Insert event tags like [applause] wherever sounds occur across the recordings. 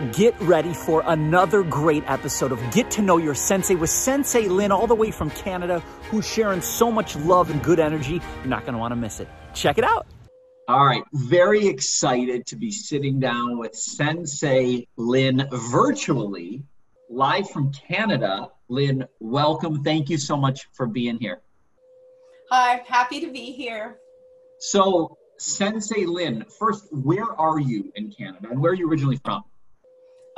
get ready for another great episode of Get to Know Your Sensei with Sensei Lynn, all the way from Canada, who's sharing so much love and good energy. You're not going to want to miss it. Check it out. All right, very excited to be sitting down with Sensei Lynn virtually, live from Canada. Lynn, welcome. Thank you so much for being here. Hi, happy to be here. So, Sensei Lynn, first, where are you in Canada and where are you originally from?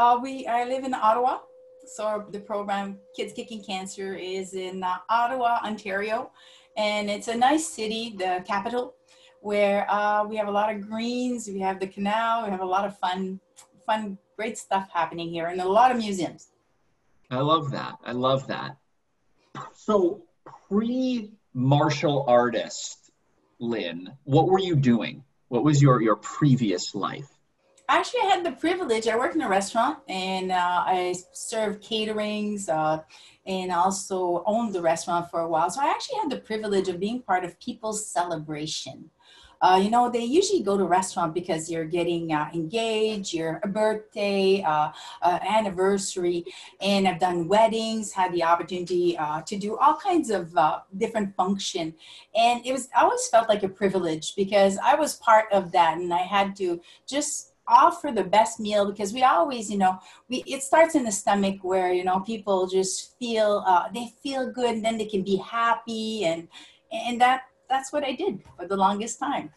Uh, we I live in Ottawa, so the program Kids Kicking Cancer is in uh, Ottawa, Ontario, and it's a nice city, the capital, where uh, we have a lot of greens, we have the canal, we have a lot of fun, fun, great stuff happening here, and a lot of museums. I love that. I love that. So, pre martial artist Lynn, what were you doing? What was your, your previous life? Actually, I had the privilege. I worked in a restaurant and uh, I served caterings uh, and also owned the restaurant for a while. So I actually had the privilege of being part of people's celebration. Uh, you know, they usually go to restaurant because you're getting uh, engaged, your birthday, uh, uh, anniversary, and I've done weddings, had the opportunity uh, to do all kinds of uh, different function, and it was I always felt like a privilege because I was part of that, and I had to just offer the best meal because we always you know we it starts in the stomach where you know people just feel uh, they feel good and then they can be happy and and that that's what I did for the longest time.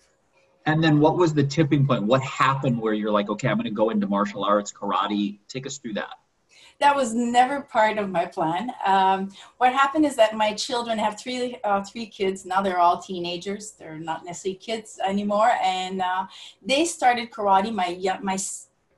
And then what was the tipping point? What happened where you're like, okay, I'm going to go into martial arts, karate? Take us through that. That was never part of my plan. Um, what happened is that my children have three uh, three kids now. They're all teenagers. They're not necessarily kids anymore, and uh, they started karate. My my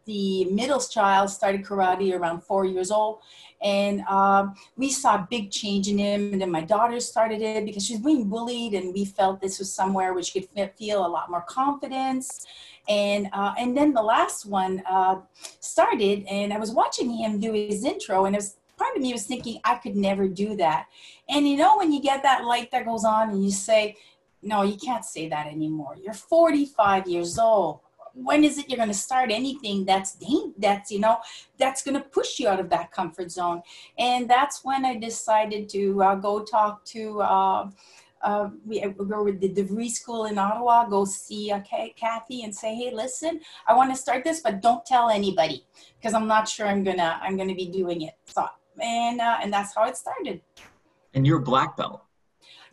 the middle child started karate around four years old. And um, we saw a big change in him. And then my daughter started it because she was being bullied and we felt this was somewhere where she could feel a lot more confidence. And uh, and then the last one uh, started and i was watching him do his intro and it was part of me was thinking i could never do that. And you know when you get that light that goes on and you say no you can't say that anymore. You're 45 years old when is it you're going to start anything that's that's you know that's going to push you out of that comfort zone and that's when i decided to uh, go talk to uh, uh, we go with the DeVry School in Ottawa, go see uh, Kathy and say, hey, listen, I want to start this, but don't tell anybody because I'm not sure I'm gonna I'm gonna be doing it. So and uh, and that's how it started. And you're black belt.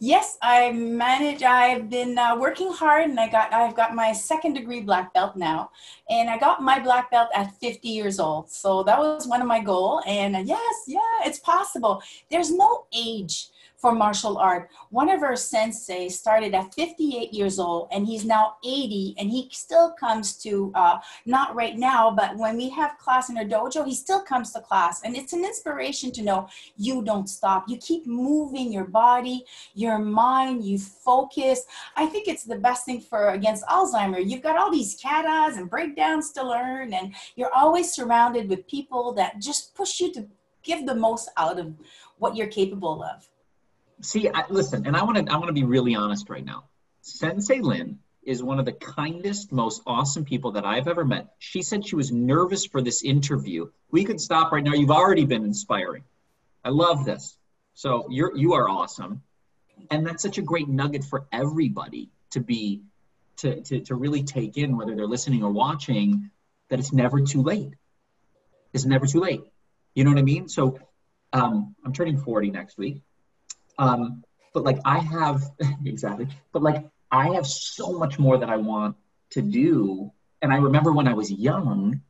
Yes, I manage. I've been uh, working hard, and I got I've got my second degree black belt now, and I got my black belt at 50 years old. So that was one of my goal. And uh, yes, yeah, it's possible. There's no age for martial art. One of our sensei started at 58 years old and he's now 80 and he still comes to, uh, not right now, but when we have class in our dojo, he still comes to class. And it's an inspiration to know you don't stop. You keep moving your body, your mind, you focus. I think it's the best thing for against Alzheimer. You've got all these katas and breakdowns to learn and you're always surrounded with people that just push you to give the most out of what you're capable of see, I, listen, and I want to I want to be really honest right now. Sensei Lynn is one of the kindest, most awesome people that I've ever met. She said she was nervous for this interview. We could stop right now. You've already been inspiring. I love this. So you're you are awesome. And that's such a great nugget for everybody to be to, to, to really take in, whether they're listening or watching, that it's never too late. It's never too late. You know what I mean? So um, I'm turning 40 next week. Um, but like I have [laughs] exactly, but like I have so much more that I want to do. And I remember when I was young,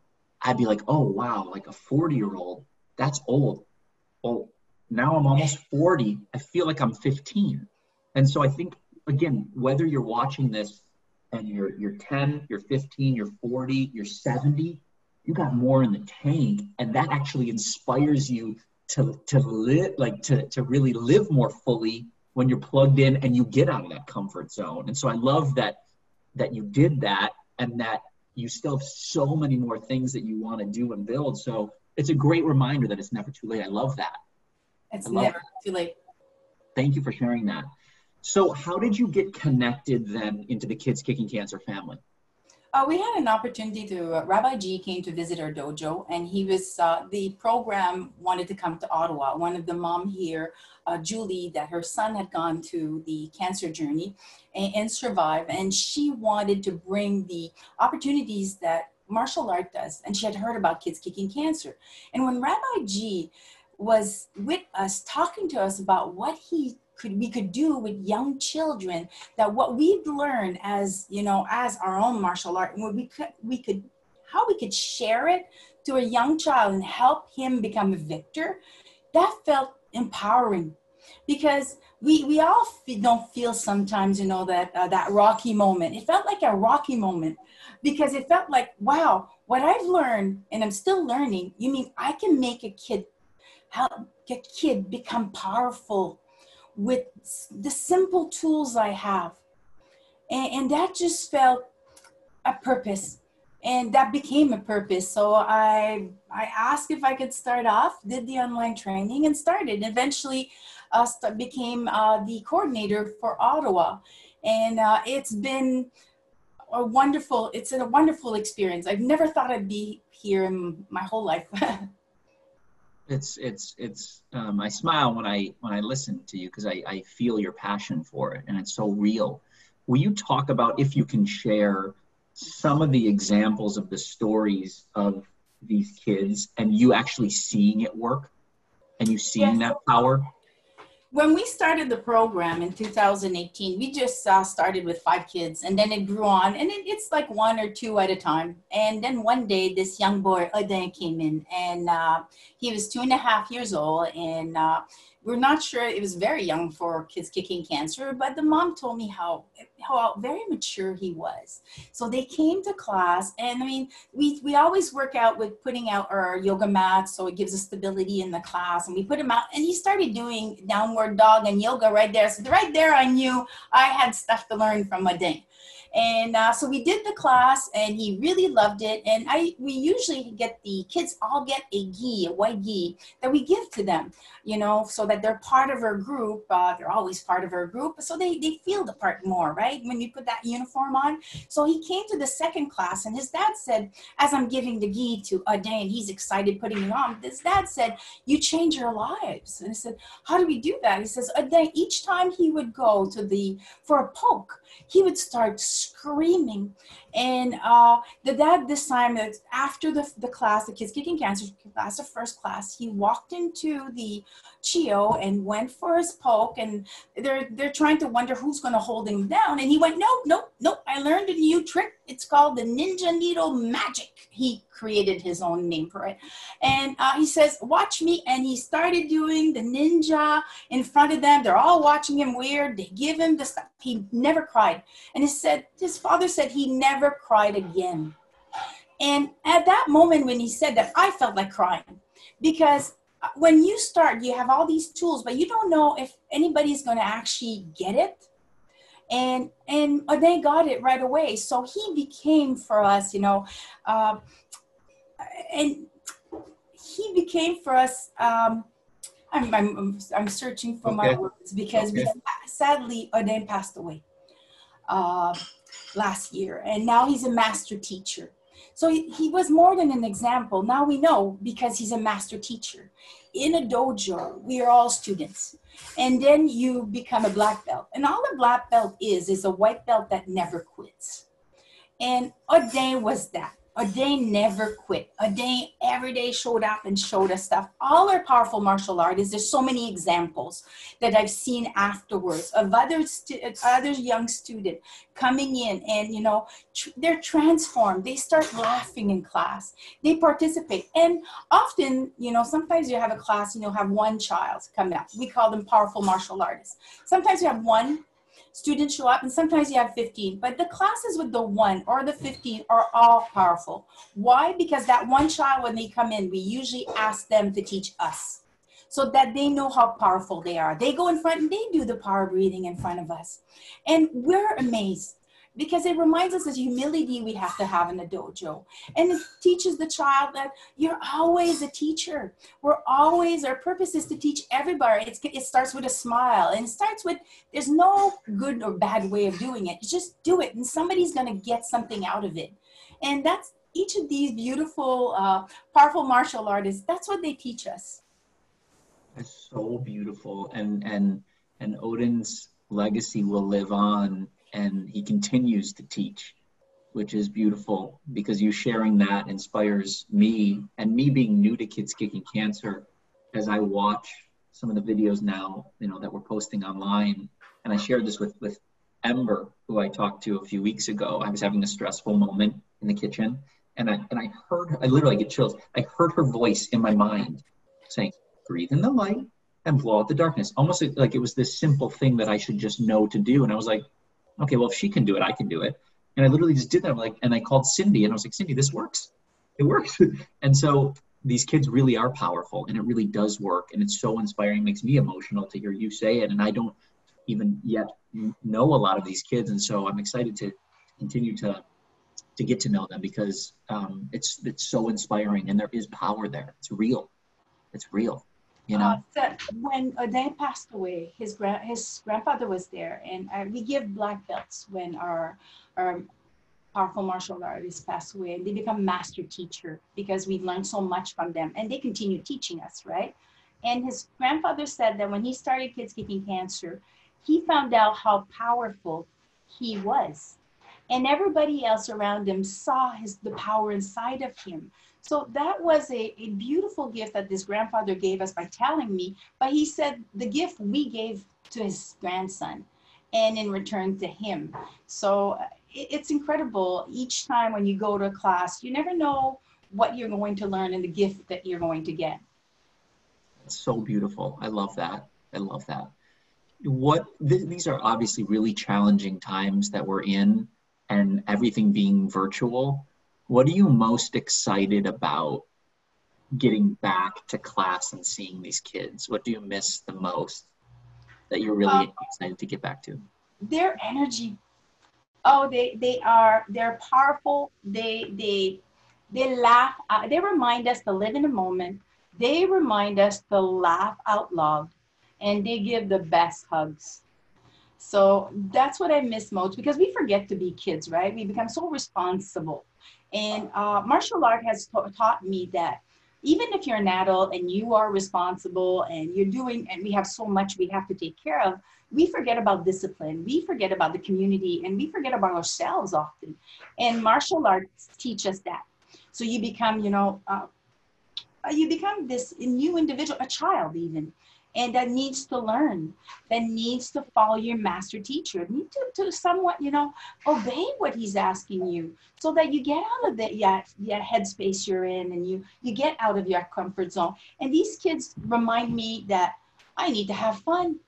I'd be like, oh wow, like a 40 year old, that's old. Well, now I'm almost 40. I feel like I'm 15. And so I think again, whether you're watching this and you're you're 10, you're 15, you're 40, you're 70, you got more in the tank, and that actually inspires you to to live like to to really live more fully when you're plugged in and you get out of that comfort zone. And so I love that that you did that and that you still have so many more things that you want to do and build. So it's a great reminder that it's never too late. I love that. It's love never that. too late. Thank you for sharing that. So how did you get connected then into the Kids Kicking Cancer family? Uh, we had an opportunity to, uh, Rabbi G came to visit our dojo and he was, uh, the program wanted to come to Ottawa. One of the mom here, uh, Julie, that her son had gone to the cancer journey and, and survived. And she wanted to bring the opportunities that martial art does. And she had heard about kids kicking cancer. And when Rabbi G was with us talking to us about what he could we could do with young children that what we've learned as you know as our own martial art what we could we could how we could share it to a young child and help him become a victor that felt empowering. Because we we all f- don't feel sometimes you know that uh, that rocky moment. It felt like a rocky moment because it felt like wow what i've learned and i'm still learning you mean i can make a kid help a kid become powerful with the simple tools I have. And, and that just felt a purpose. And that became a purpose. So I I asked if I could start off, did the online training, and started. Eventually, uh, st- became uh, the coordinator for Ottawa, and uh, it's been a wonderful. It's a wonderful experience. I've never thought I'd be here in my whole life. [laughs] it's it's it's um, i smile when i when i listen to you because I, I feel your passion for it and it's so real will you talk about if you can share some of the examples of the stories of these kids and you actually seeing it work and you seeing yes. that power when we started the program in 2018, we just uh, started with five kids and then it grew on and it, it's like one or two at a time. And then one day this young boy, Adin, came in and uh, he was two and a half years old and uh, we're not sure it was very young for kids kicking cancer but the mom told me how how very mature he was. So they came to class and i mean we we always work out with putting out our yoga mats so it gives us stability in the class and we put him out and he started doing downward dog and yoga right there. So right there i knew i had stuff to learn from Adin and uh, so we did the class and he really loved it. And i we usually get the kids all get a gi a white gi that we give to them you know so that they're part of our group uh, they're always part of our group. So they, they feel the part more right when you put that uniform on. So he came to the second class and his dad said as i'm giving the gi to Adin, he's excited putting it on. His dad said you change your lives. And i said how do we do that? He says Adin, each time he would go to the for a poke he would start screaming. And uh, the dad this time, after the, the class, the kids kicking cancer class, the first class, he walked into the CHEO and went for his poke. And they're, they're trying to wonder who's going to hold him down. And he went, no, no, no, I learned a new trick. It's called the Ninja Needle Magic. He created his own name for it. And uh, he says, watch me. And he started doing the ninja in front of them. They're all watching him weird. They give him the stuff. He never cried. And he said, his father said he never cried again. And at that moment when he said that, I felt like crying because uh, when you start, you have all these tools, but you don't know if anybody's going to actually get it and and they got it right away so he became for us you know uh, and he became for us. Um, I'm, I'm, I'm searching for okay. my words because okay. we, sadly Adin passed away uh, last year, and now he's a master teacher. So he, he was more than an example. Now we know because he's a master teacher. In a dojo, we are all students. And then you become a black belt. And all a black belt is, is a white belt that never quits. And Adin was that. Adin never quit. Adin every day showed up and showed us stuff. All our powerful martial artists, there's so many examples that I've seen afterwards of other, stu- other young student coming in and, you know, tr- they're transformed. They start laughing in class. They participate. And often, you know, sometimes you have a class and you'll have one child come up. We call them powerful martial artists. Sometimes you have one students show up and sometimes you have 15 but the classes with the one or the 15 are all powerful. Why? Because that one child when they come in we usually ask them to teach us so that they know how powerful they are. They go in front and they do the power breathing in front of us. And we're amazed because it reminds us of humility we have to have in the dojo. And it teaches the child that you're always a teacher. We're always, our purpose is to teach everybody. It's, it starts with a smile and it starts with, there's no good or bad way of doing it. Just do it and somebody's going to get something out of it. And that's each of these beautiful, uh, powerful martial artists, that's what they teach us. It's so beautiful. And, and, and Adin's legacy will live on and he continues to teach, which is beautiful because you sharing that inspires me and me being new to kids kicking cancer as I watch some of the videos now, you know, that we're posting online. And I shared this with, with Ember, who I talked to a few weeks ago. I was having a stressful moment in the kitchen and I, and I heard, I literally get chills. I heard her voice in my mind saying, breathe in the light and blow out the darkness. Almost like it was this simple thing that I should just know to do. And I was like, okay, well, if she can do it, I can do it. And I literally just did that. I'm like, and I called Cindy and I was like, Cindy, this works. It works. [laughs] and so these kids really are powerful and it really does work. And it's so inspiring, it makes me emotional to hear you say it. And I don't even yet know a lot of these kids. And so I'm excited to continue to to get to know them because um, it's it's so inspiring and there is power there. It's real. It's real you know? uh, when Adin passed away his grand his grandfather was there and uh, we give black belts when our our powerful martial artists pass away and they become master teacher because we learned so much from them and they continue teaching us right? And his grandfather said that when he started kids kicking cancer he found out how powerful he was. And everybody else around him saw his the power inside of him so that was a, a beautiful gift that this grandfather gave us by telling me, but he said the gift we gave to his grandson and in return to him. So uh, it, it's incredible. Each time when you go to a class, you never know what you're going to learn and the gift that you're going to get. It's so beautiful. I love that. I love that. What th- these are obviously really challenging times that we're in and everything being virtual what are you most excited about getting back to class and seeing these kids? What do you miss the most that you're really um, excited to get back to? Their energy. Oh, they they are they're powerful. They they they laugh. Uh, they remind us to live in the moment. They remind us to laugh out loud, and they give the best hugs. So that's what I miss most because we forget to be kids, right? We become so responsible and uh, martial art has taught me that even if you're an adult and you are responsible and you're doing, and we have so much we have to take care of, we forget about discipline, we forget about the community, and we forget about ourselves often. And martial arts teach us that. So you become, you know, uh, you become this new individual, a child even and that needs to learn, that needs to follow your master teacher, need to, to somewhat, you know, obey what he's asking you so that you get out of that yeah, yeah, headspace you're in and you, you get out of your comfort zone. And these kids remind me that I need to have fun.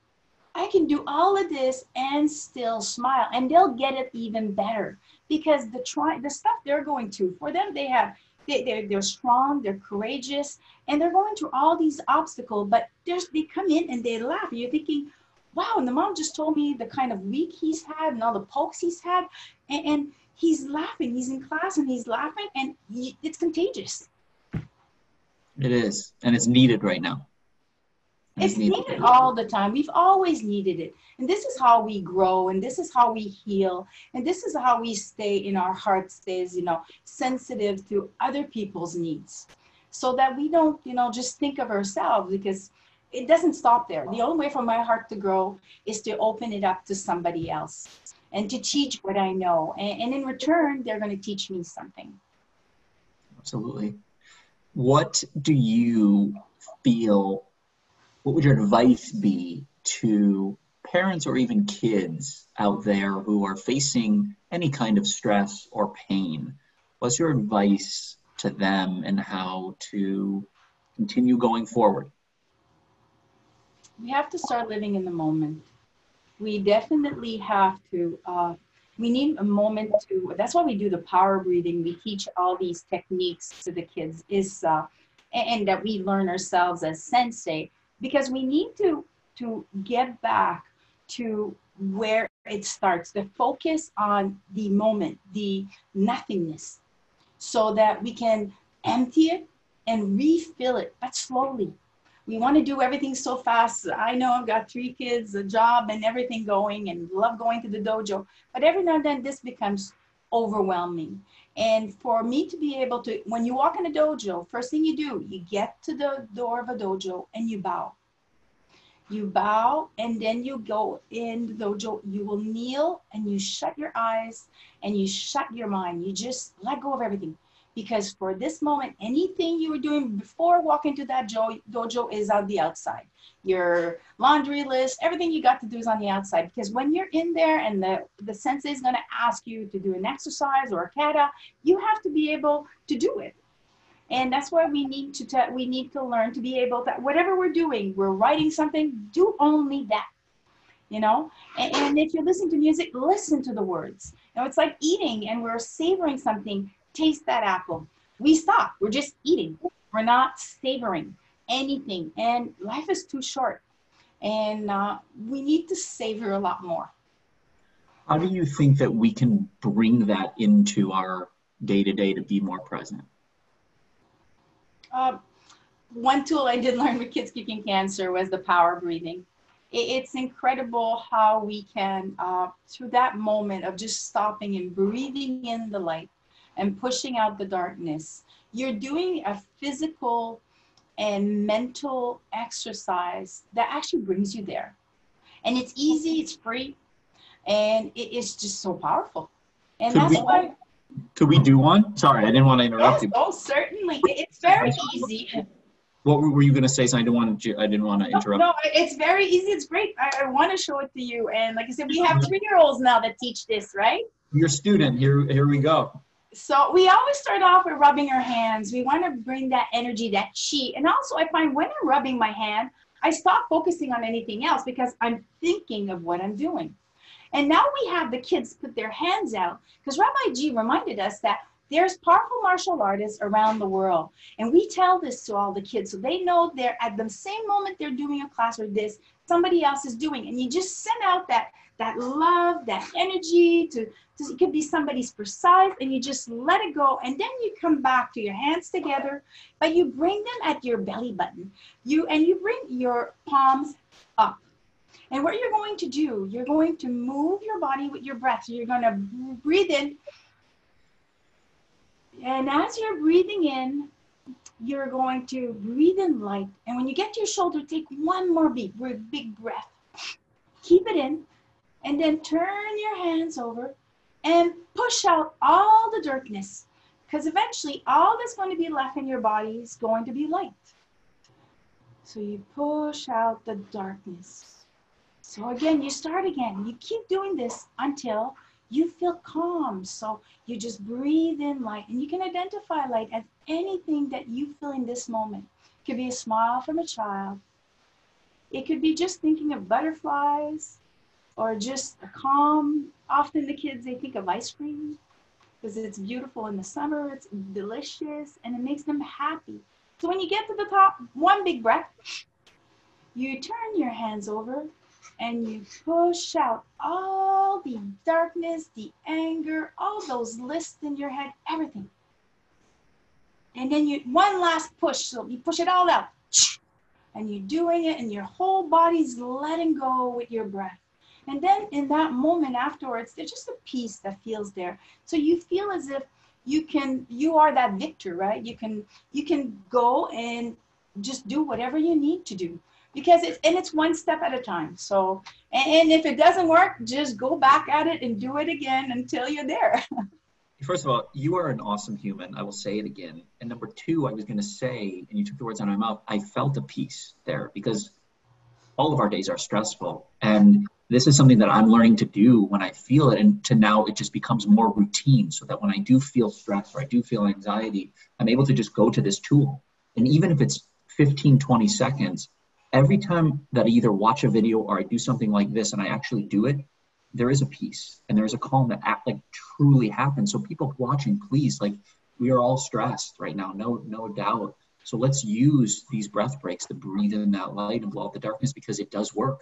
I can do all of this and still smile and they'll get it even better because the try the stuff they're going to for them they have they, they're, they're strong, they're courageous, and they're going through all these obstacles, but they come in and they laugh. You're thinking, wow, and the mom just told me the kind of week he's had and all the pokes he's had. And, and he's laughing. He's in class and he's laughing, and he, it's contagious. It is, and it's needed right now. It's needed all the time. We've always needed it. And this is how we grow and this is how we heal. And this is how we stay in our heart stays, you know, sensitive to other people's needs. So that we don't, you know, just think of ourselves because it doesn't stop there. The only way for my heart to grow is to open it up to somebody else and to teach what I know. And, and in return, they're going to teach me something. Absolutely. What do you feel what would your advice be to parents or even kids out there who are facing any kind of stress or pain? What's your advice to them and how to continue going forward? We have to start living in the moment. We definitely have to. Uh, we need a moment to. That's why we do the power breathing. We teach all these techniques to the kids. Is uh, and, and that we learn ourselves as sensei because we need to to get back to where it starts the focus on the moment, the nothingness, so that we can empty it and refill it, but slowly. We want to do everything so fast. I know I've got three kids, a job, and everything going, and love going to the dojo. But every now and then, this becomes overwhelming. And for me to be able to, when you walk in a dojo, first thing you do, you get to the door of a dojo and you bow. You bow and then you go in the dojo. You will kneel and you shut your eyes and you shut your mind. You just let go of everything because for this moment, anything you were doing before walking to that dojo is on the outside. Your laundry list, everything you got to do is on the outside. Because when you're in there and the, the sensei is going to ask you to do an exercise or a kata, you have to be able to do it. And that's why we need to we need to learn to be able to whatever we're doing, we're writing something, do only that. You know, and, and if you're listening to music, listen to the words. You know, it's like eating and we're savoring something taste that apple. We stop. We're just eating. We're not savoring anything. And life is too short. And uh, we need to savor a lot more. How do you think that we can bring that into our day to day to be more present? Uh, one tool I did learn with Kids Kicking Cancer was the power of breathing. It's incredible how we can, uh, through that moment of just stopping and breathing in the light, and pushing out the darkness. You're doing a physical and mental exercise that actually brings you there. And it's easy, it's free, and it is just so powerful. And could that's we, why. Could we do one? Sorry, I didn't want to interrupt yes, you. Oh, certainly. It's very easy. What were you going to say? So I didn't want to. I didn't want to interrupt. No, no it's very easy. It's great. I, I want to show it to you. And like I said, we have three-year-olds now that teach this, right? Your student. Here, here we go so we always start off with rubbing our hands. We want to bring that energy, that chi. And also, I find when I'm rubbing my hand, I stop focusing on anything else because I'm thinking of what I'm doing. And now we have the kids put their hands out because Rabbi G reminded us that there's powerful martial artists around the world. And we tell this to all the kids so they know they're at the same moment they're doing a class or this, somebody else is doing. And you just send out that that love, that energy to, to it could be somebody's precise and you just let it go. And then you come back to your hands together, but you bring them at your belly button. You and you bring your palms up. And what you're going to do, you're going to move your body with your breath. You're going to breathe in. And as you're breathing in, you're going to breathe in light. And when you get to your shoulder, take one more big, big breath. Keep it in and then turn your hands over and push out all the darkness because eventually all that's going to be left in your body is going to be light. So you push out the darkness. So again, you start again. You keep doing this until you feel calm. So you just breathe in light and you can identify light as anything that you feel in this moment. It could be a smile from a child. It could be just thinking of butterflies or just a calm. Often the kids, they think of ice cream because it's beautiful in the summer, it's delicious, and it makes them happy. So when you get to the top, one big breath, you turn your hands over and you push out all the darkness, the anger, all those lists in your head, everything. And then you one last push, so you push it all out. And you're doing it, and your whole body's letting go with your breath. And then in that moment afterwards, there's just a peace that feels there. So you feel as if you can, you are that victor, right? You can, you can go and just do whatever you need to do because it's, and it's one step at a time. So, and, and if it doesn't work, just go back at it and do it again until you're there. [laughs] First of all, you are an awesome human. I will say it again. And number two, I was going to say, and you took the words out of my mouth, I felt a peace there because all of our days are stressful. And this is something that I'm learning to do when I feel it, and to now it just becomes more routine so that when I do feel stress or I do feel anxiety, I'm able to just go to this tool. And even if it's 15, 20 seconds, every time that I either watch a video or I do something like this and I actually do it, there is a peace and there is a calm that act, like truly happens. So people watching, please, like we are all stressed right now, no, no doubt. So let's use these breath breaks to breathe in that light and blow out the darkness because it does work.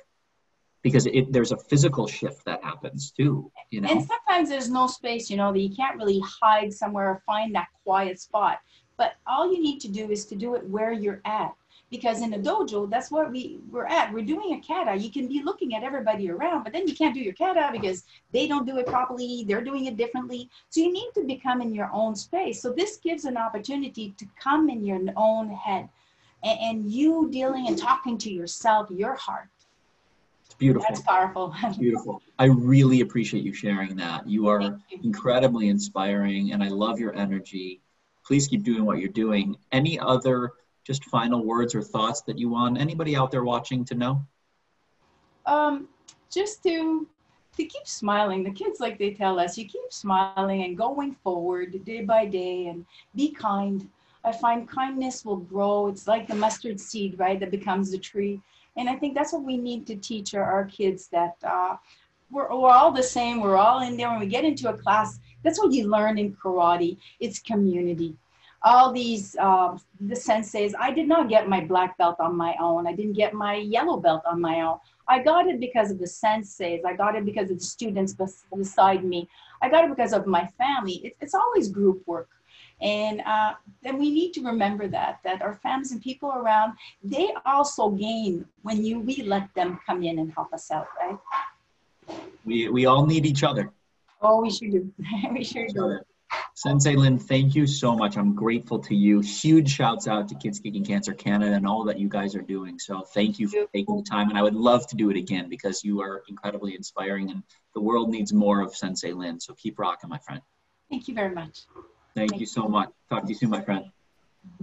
because it, there's a physical shift that happens too. You know, and sometimes there's no space. You know that you can't really hide somewhere or find that quiet spot. But all you need to do is to do it where you're at. Because in a dojo, that's what we, we're at. We're doing a kata. You can be looking at everybody around, but then you can't do your kata because they don't do it properly. They're doing it differently. So you need to become in your own space. So this gives an opportunity to come in your own head and, and you dealing and talking to yourself, your heart. It's beautiful. That's powerful. It's beautiful. I really appreciate you sharing that. You are you. incredibly inspiring and I love your energy. Please keep doing what you're doing. Any other just final words or thoughts that you want anybody out there watching to know? Um, just to to keep smiling. The kids, like they tell us, you keep smiling and going forward day by day and be kind. I find kindness will grow. It's like the mustard seed, right, that becomes the tree. And I think that's what we need to teach our, our kids that uh, we're, we're all the same. We're all in there. When we get into a class, that's what you learn in karate. It's community all these uh, the senseis. I did not get my black belt on my own. I didn't get my yellow belt on my own. I got it because of the senseis. I got it because of the students beside me. I got it because of my family. It, it's always group work. And uh, then we need to remember that, that our families and people around, they also gain when you we let them come in and help us out, right? We, we all need each other. Oh, we sure do. [laughs] we sure do. Sensei Lynn, thank you so much. I'm grateful to you. Huge shouts out to Kids Kicking Cancer Canada and all that you guys are doing. So thank you for taking the time. And I would love to do it again because you are incredibly inspiring and the world needs more of Sensei Lynn. So keep rocking, my friend. Thank you very much. Thank, thank you so much. Talk to you soon, my friend.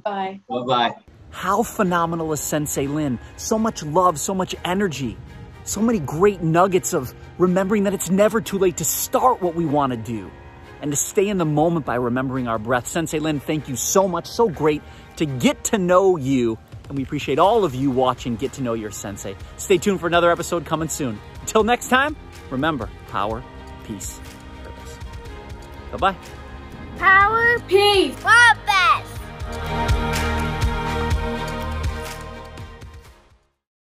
Bye. Bye-bye. How phenomenal is Sensei Lynn? So much love, so much energy, so many great nuggets of remembering that it's never too late to start what we want to do and to stay in the moment by remembering our breath. Sensei Lynn, thank you so much. So great to get to know you. And we appreciate all of you watching Get to Know Your Sensei. Stay tuned for another episode coming soon. Until next time, remember power, peace, purpose. Bye bye. Power, peace, purpose.